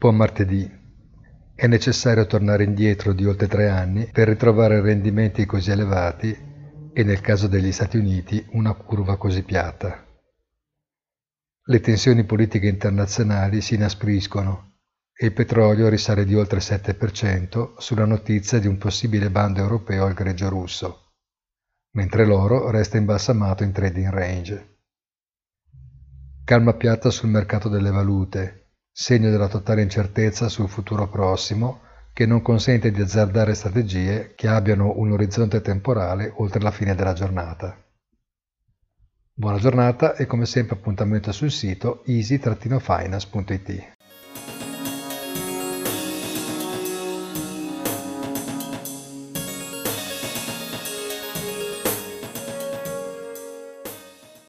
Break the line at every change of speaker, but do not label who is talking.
Buon martedì. È necessario tornare indietro di oltre tre anni per ritrovare rendimenti così elevati e nel caso degli Stati Uniti una curva così piatta. Le tensioni politiche internazionali si inaspriscono e il petrolio risale di oltre il 7% sulla notizia di un possibile bando europeo al greggio russo, mentre l'oro resta imbalsamato in trading range. Calma piatta sul mercato delle valute segno della totale incertezza sul futuro prossimo che non consente di azzardare strategie che abbiano un orizzonte temporale oltre la fine della giornata. Buona giornata e come sempre appuntamento sul sito easy-finance.it.